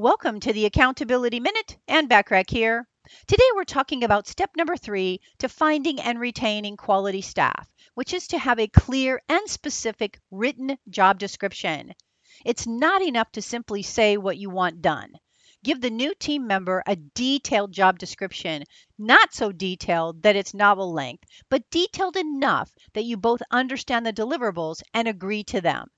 Welcome to the Accountability Minute Ann Bachrach here. Today we're talking about step number three to finding and retaining quality staff, which is to have a clear and specific written job description. It's not enough to simply say what you want done. Give the new team member a detailed job description, not so detailed that it's novel length, but detailed enough that you both understand the deliverables and agree to them.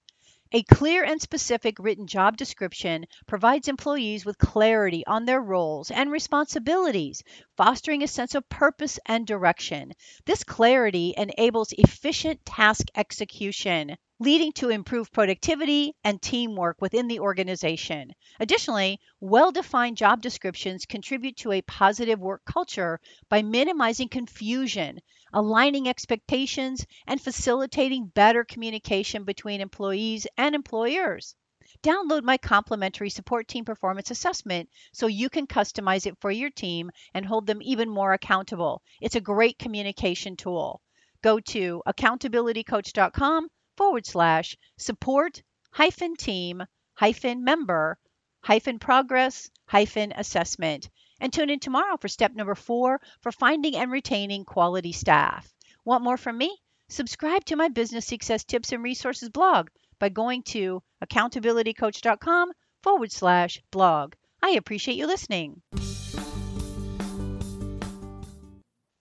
A clear and specific written job description provides employees with clarity on their roles and responsibilities, fostering a sense of purpose and direction. This clarity enables efficient task execution leading to improved productivity and teamwork within the organization. Additionally, well defined job descriptions contribute to a positive work culture by minimizing confusion, aligning expectations, and facilitating better communication between employees and employers. Download my complimentary support team performance assessment so you can customize it for your team and hold them even more accountable. It's a great communication tool. Go to accountabilitycoach.com forward slash support hyphen team hyphen member hyphen progress hyphen assessment. And tune in tomorrow for step number four for finding and retaining quality staff. Want more from me? Subscribe to my business success tips and resources blog by going to accountabilitycoach.com forward slash blog. I appreciate you listening.